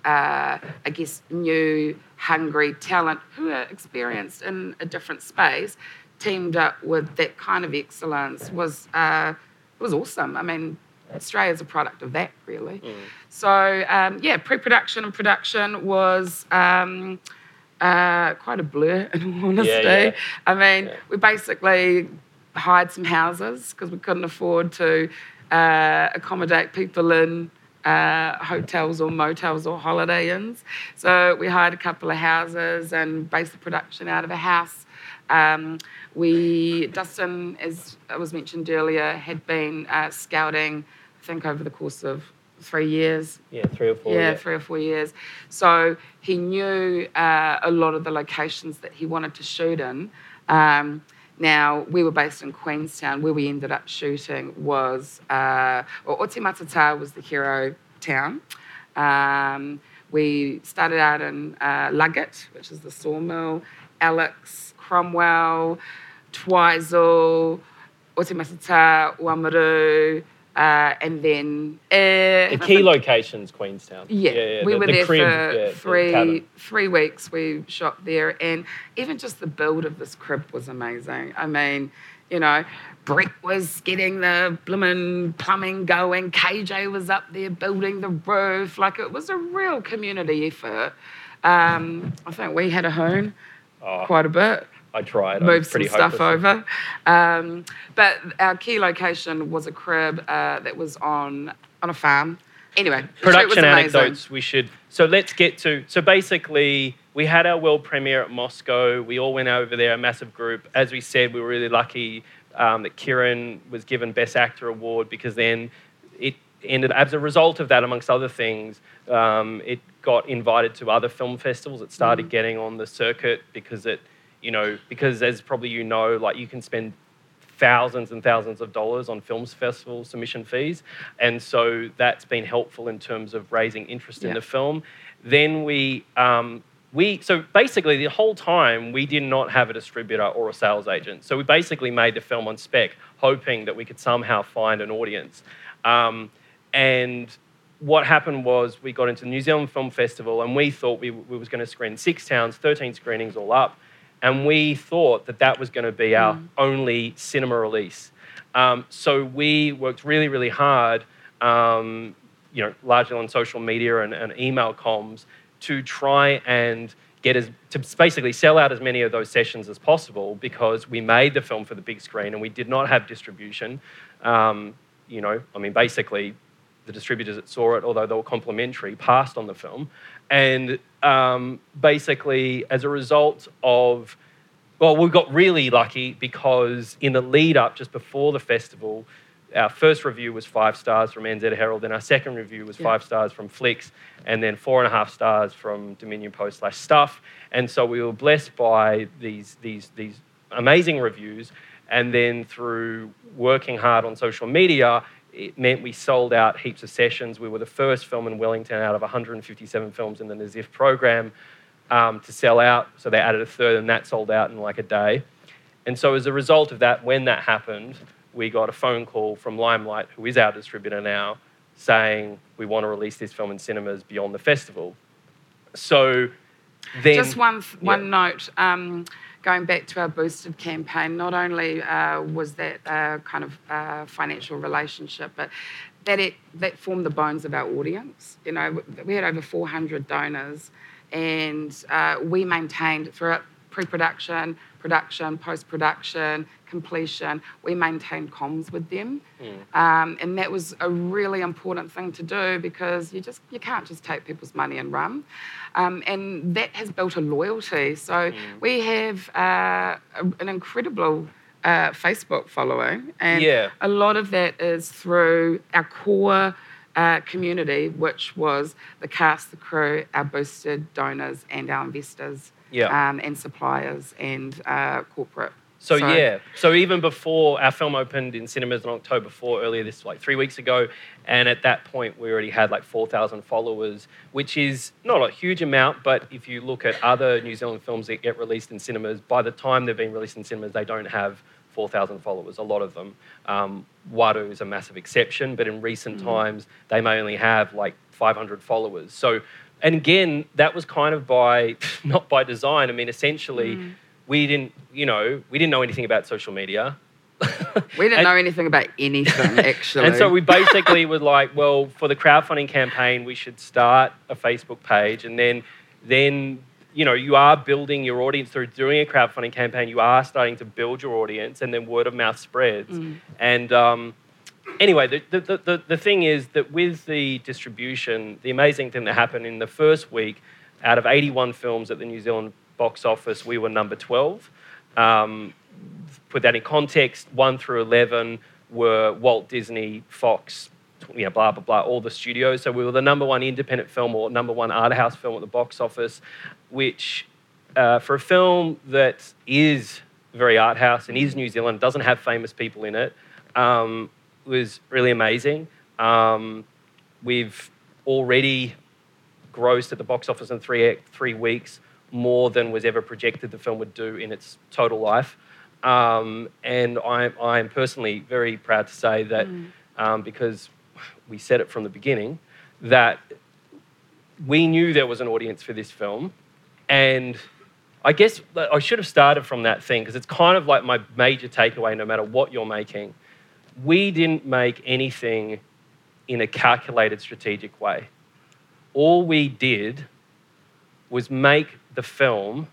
uh, I guess, new, hungry talent who are experienced in a different space teamed up with that kind of excellence was, uh, was awesome. I mean, Australia's a product of that, really. So, um, yeah, pre production and production was. Um, uh, quite a blur, in all honesty. yeah. I mean, Yeah. we basically hired some houses because we couldn't afford to uh, accommodate people in uh, hotels or motels or holiday inns. So we hired a couple of houses and based the production out of a house. Um, we, Dustin, as was mentioned earlier, had been uh, scouting, think, over the course of three years, Yeah, three or four. yeah, three or four years. So he knew uh, a lot of the locations that he wanted to shoot in. Um, now, we were based in Queenstown. Where we ended up shooting was, uh, well, was the hero town. Um, we started out in uh, Luggate, which is the sawmill, Alex, Cromwell, Twizel, Oti Matata, Oamaru, uh, and then uh, The key locations, Queenstown. yeah, we the- were the there crib, for yeah, three cabin. three weeks. We shot there, and even just the build of this crib was amazing. I mean, you know, Brett was getting the blooming plumbing going. KJ was up there building the roof. Like it was a real community effort. Um, I think we had a hoon Oh, quite a bit I tried. Move some stuff hopeless. over. Um, but our key location was a crib uh, that was on on a farm Anyway, production anecdotes we should so let's get to so basically we had our world premiere at moscow we all went over there a massive group as we said we were really lucky um, that kieran was given best actor award because then it ended as a result of that amongst other things um, it got invited to other film festivals it started Mm-hmm. getting on the circuit because it you know because as probably you know like you can spend thousands and thousands of dollars on films festival submission fees. And so that's been helpful in terms of raising interest in the film. Then we, um, we, so basically the whole time we did not have a distributor or a sales agent. So we basically made the film on spec, hoping that we could somehow find an audience. Um, and what happened was we got into the New Zealand Film Festival and we thought we, we was going to screen six towns, 13 screenings all up. And we thought that that was going to be our only cinema release. Um, so we worked really, really hard, um, you know, largely on social media and, and email comms to try and get as to basically sell out as many of those sessions as possible because we made the film for the big screen and we did not have distribution. Um, you know, I mean, basically, the distributors that saw it, although they were complimentary, passed on the film. And um, basically, as a result of, well, we got really lucky because in the lead up, just before the festival, our first review was five stars from NZ Herald, then our second review was Yeah. five stars from Flicks, and then four and a half stars from Dominion Post slash Stuff. And so we were blessed by these, these, these amazing reviews. And then through working hard on social media, it meant we sold out heaps of sessions. We were the first film in Wellington out of 157 films in the NZIFF program um, to sell out. So they added a third, and that sold out in like a day. And so as a result of that, when that happened, we got a phone call from Limelight, who is our distributor now, saying we want to release this film in cinemas beyond the festival. So then, Just one th- Yeah. one note. Um, going back to our boosted campaign, not only uh, was that uh, kind of uh, financial relationship, but that it that formed the bones of our audience. You know, we had over 400 donors, and uh, we maintained throughout pre-production, production, post-production, completion. We maintained comms with them, um, and that was a really important thing to do because you just you can't just take people's money and run, um, and that has built a loyalty. So we have uh, an incredible. Uh, Facebook following, and Yeah. a lot of that is through our core uh, community, which was the cast, the crew, our boosted donors, and our investors, Yeah. um, and suppliers and uh, corporate. So, yeah, so even before our film opened in cinemas on October 4 earlier this like three weeks ago, and at that point we already had like 4,000 followers, which is not a huge amount, but if you look at other New Zealand films that get released in cinemas, by the time they've been released in cinemas, they don't have 4,000 followers. A lot of them. Um, Waru is a massive exception, but in recent times they may only have like 500 followers. So, and again, that was kind of by not by design. I mean, essentially we didn't, you know, we didn't know anything about social media. We didn't And- know anything about anything, actually. And so we basically were like, well, for the crowdfunding campaign, we should start a Facebook page, and then, then you know, you are building your audience through doing a crowdfunding campaign. You are starting to build your audience, and then word of mouth spreads. And um, anyway, the, the, the- the, the thing is that with the distribution, the amazing thing that happened in the first week, out of 81 films at the New Zealand box office, we were number 12. Um, put that in context, 1 through 11 were Walt Disney, Fox, you know, blah, blah, blah, all the studios. So we were the number one independent film or number one art house film at the box office, which uh, for a film that is very art house and is New Zealand, doesn't have famous people in it, um, was really amazing. Um, we've already grossed at the box office in three, three weeks more than was ever projected the film would do in its total life. Um, and I'm, I'm personally very proud to say that um, because we said it from the beginning, that we knew there was an audience for this film. And I guess I should have started from that thing because it's kind of like my major takeaway no matter what you're making. We didn't make anything in a calculated, strategic way. All we did was make the film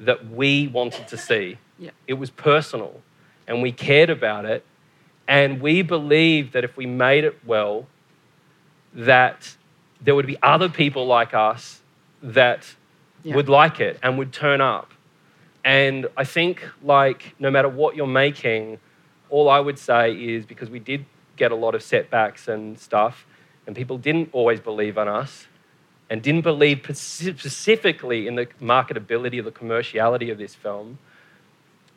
that we wanted to see. Yeah. It was personal and we cared about it. And we believed that if we made it well, that there would be other people like us that Yeah. would like it and would turn up. And I think, like, no matter what you're making, all I would say is because we did get a lot of setbacks and stuff, and people didn't always believe in us and didn't believe specifically in the marketability or the commerciality of this film.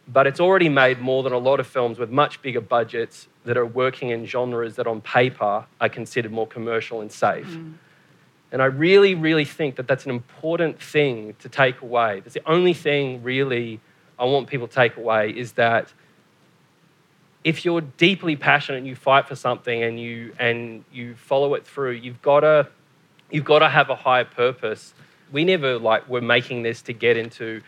But it's already made more than a lot of films with much bigger budgets that are working in genres that on paper are considered more commercial and safe. Mm. And I really, really think that that's an important thing to take away. That's the only thing really I want people to take away is that if you're deeply passionate and you fight for something and you and you follow it through, you've got to you've got to have a higher purpose. We never like were making this to get into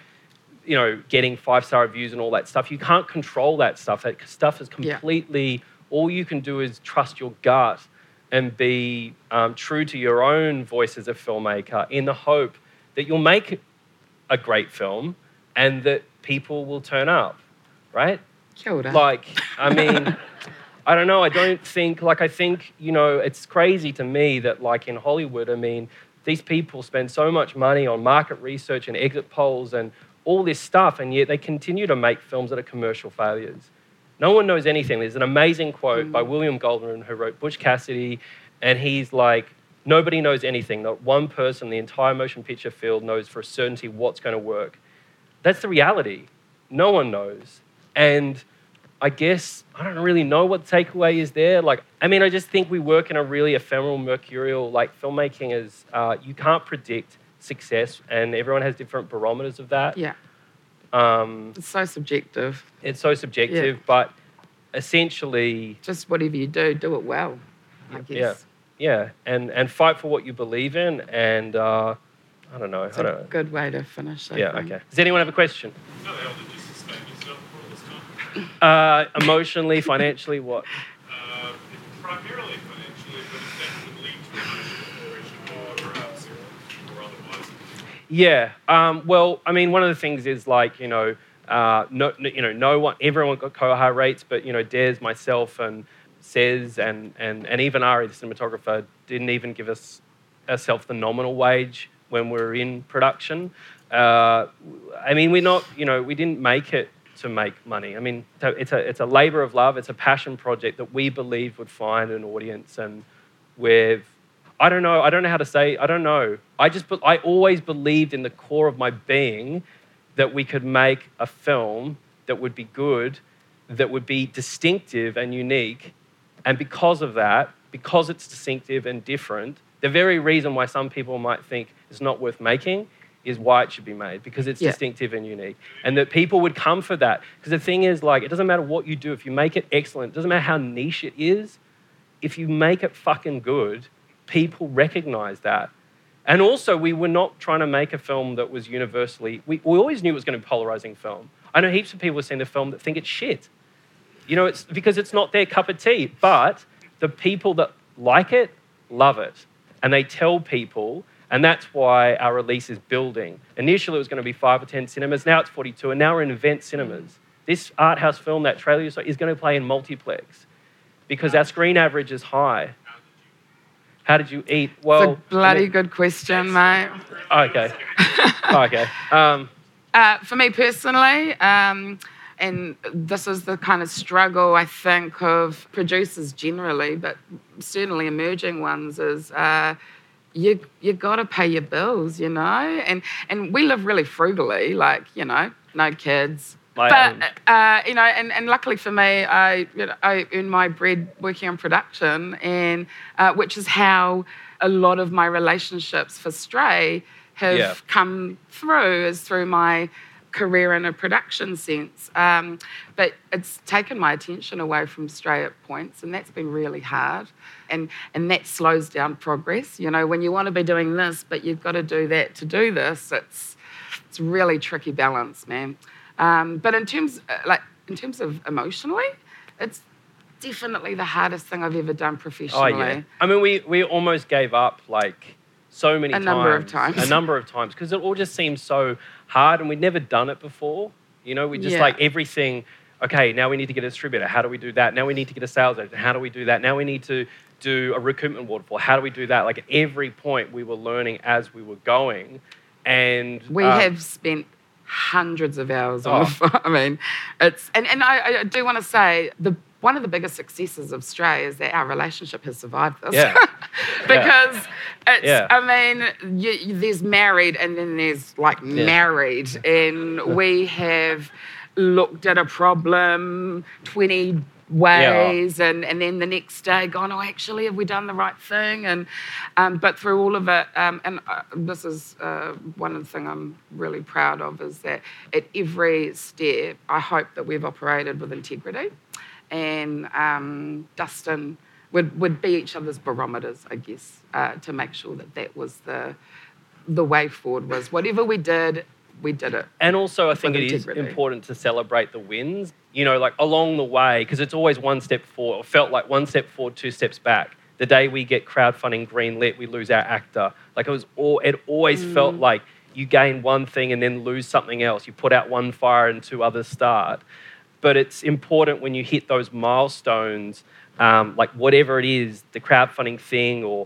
you know getting five star reviews and all that stuff. You can't control that stuff. That stuff is Yeah. completely all you can do is trust your gut and be um, true to your own voice as a filmmaker in the hope that you'll make a great film and that people will turn up, right? Kia ora. Like, I mean, I don't know. I don't think, like, I think, you know, it's crazy to me that, like, in Hollywood, I mean, these people spend so much money on market research and exit polls and all this stuff, and yet they continue to make films that are commercial failures. No one knows anything. There's an amazing quote by mm. William Goldman, who wrote Butch Cassidy, and he's like, nobody knows anything. Not one person the entire motion picture field knows for a certainty what's going to work. That's the reality. No one knows. And I guess I don't really know what the takeaway is there. Like, I mean, I just think we work in a really ephemeral, mercurial, like filmmaking is, uh, you can't predict success, and everyone has different barometers of that. yeah, Um, it's so subjective. it's so subjective, but essentially, Just whatever you do, do it well. I guess. Yeah. yeah, and, and fight for what you believe in, and uh, I don't know. It's I a don't know. good way to finish. I Yeah, think. okay. Does anyone have a question? How the hell did you sustain yourself for all this time? Uh, emotionally, financially, what? Uh, primarily financially, but that would lead to emotional or or, or otherwise. Yeah. Um, well, I mean, one of the things is like you know, uh, no, no- you know, no one, everyone got Koha rates, but you know, Des, myself, and Cez, and and and even Ari, the cinematographer, didn't even give us ourselves the nominal wage when we were in production. Uh, I mean, we're not, you know, we didn't make it to make money. I mean, it's a it's a labor of love. It's a passion project that we believe would find an audience, and we've I don't know. I don't know how to say. I don't know. I just, I always believed in the core of my being that we could make a film that would be good, that would be distinctive and unique. And because of that, because it's distinctive and different, the very reason why some people might think it's not worth making is why it should be made because it's Yeah. distinctive and unique. And that people would come for that. Because the thing is, like, it doesn't matter what you do, if you make it excellent, it doesn't matter how niche it is, if you make it fucking good, people recognize that. And also, we were not trying to make a film that was universally, we, we always knew it was going to be a polarizing film. I know heaps of people have seen the film that think it's shit. You know, it's because it's not their cup of tea. But the people that like it love it. And they tell people, and that's why our release is building. Initially, it was going to be five or 10 cinemas. Now it's 42, and now we're in event cinemas. This art house film, that trailer you saw, is going to play in multiplex because our screen average is high. How did you eat? Well, it's a bloody good question, mate. Okay. okay. Um, Uh, for me personally, um, and this is the kind of struggle I think of producers generally, but certainly emerging ones, is uh, you you got to pay your bills, you know, and and we live really frugally, like you know, no kids. I, but uh, you know, and, and luckily for me, I you know, I earn my bread working on production, and uh, which is how a lot of my relationships for Stray have Yeah. come through is through my career in a production sense. Um, but it's taken my attention away from Stray at points, and that's been really hard. And, and that slows down progress. You know, when you want to be doing this, but you've got to do that to do this, it's, it's really tricky balance, man. Um, but in terms, uh, like, in terms of emotionally, it's definitely the hardest thing I've ever done professionally. oh, yeah. I mean, we, we almost gave up like so many A times. number of times. A number of times because it all just seems so hard and we'd never done it before. You know, we just Yeah. like everything. Okay, now we need to get a distributor. How do we do that? Now we need to get a sales agent. How do we do that? Now we need to do a recruitment waterfall? How do we do that? Like at every point, we were learning as we were going, and We um, have spent hundreds of hours on Oh. the phone. I mean, it's and, and I, I do want to say the one of the biggest successes of Stray is that our relationship has survived this. Yeah. because it's Yeah. I mean, you, you- there's married and then there's like married, and we have looked at a problem twenty ways and, and then the next day gone oh actually have we done the right thing? And um, but through all of it um, and uh, this is uh, one of the things i'm really proud of is that at every step i hope that we've operated with integrity and um, dustin would, would be each other's barometers i guess uh, to make sure that that was the the way forward was whatever we did we did it And also, I think it is important to celebrate the wins. You know, like along the way, because it's always one step forward. It felt like one step forward, two steps back. The day we get crowdfunding greenlit, we lose our actor. Like it was all. It always Mm. felt like you gain one thing and then lose something else. You put out one fire and two others start. But it's important when you hit those milestones, um, like whatever it is, the crowdfunding thing or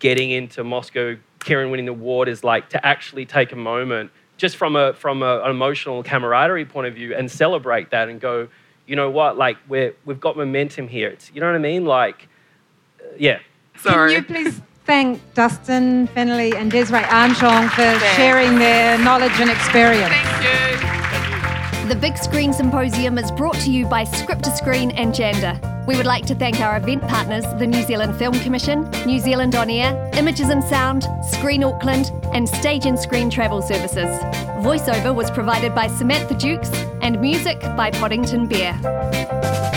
getting into Moscow, Kieran winning the award is like to actually take a moment just from a from a, an emotional camaraderie point of view and celebrate that and go, you know what, like we're we've got momentum here. It's you know what I mean, like uh, yeah. sorry Can you please thank Dustin Feneley and Desiree Armstrong for sharing their knowledge and experience? thank you The Big Screen Symposium is brought to you by Script to Screen and Janda. We would like to thank our event partners, the New Zealand Film Commission, New Zealand On Air, Images and Sound, Screen Auckland, and Stage and Screen Travel Services. Voiceover was provided by Samantha Dukes and music by Poddington Bear.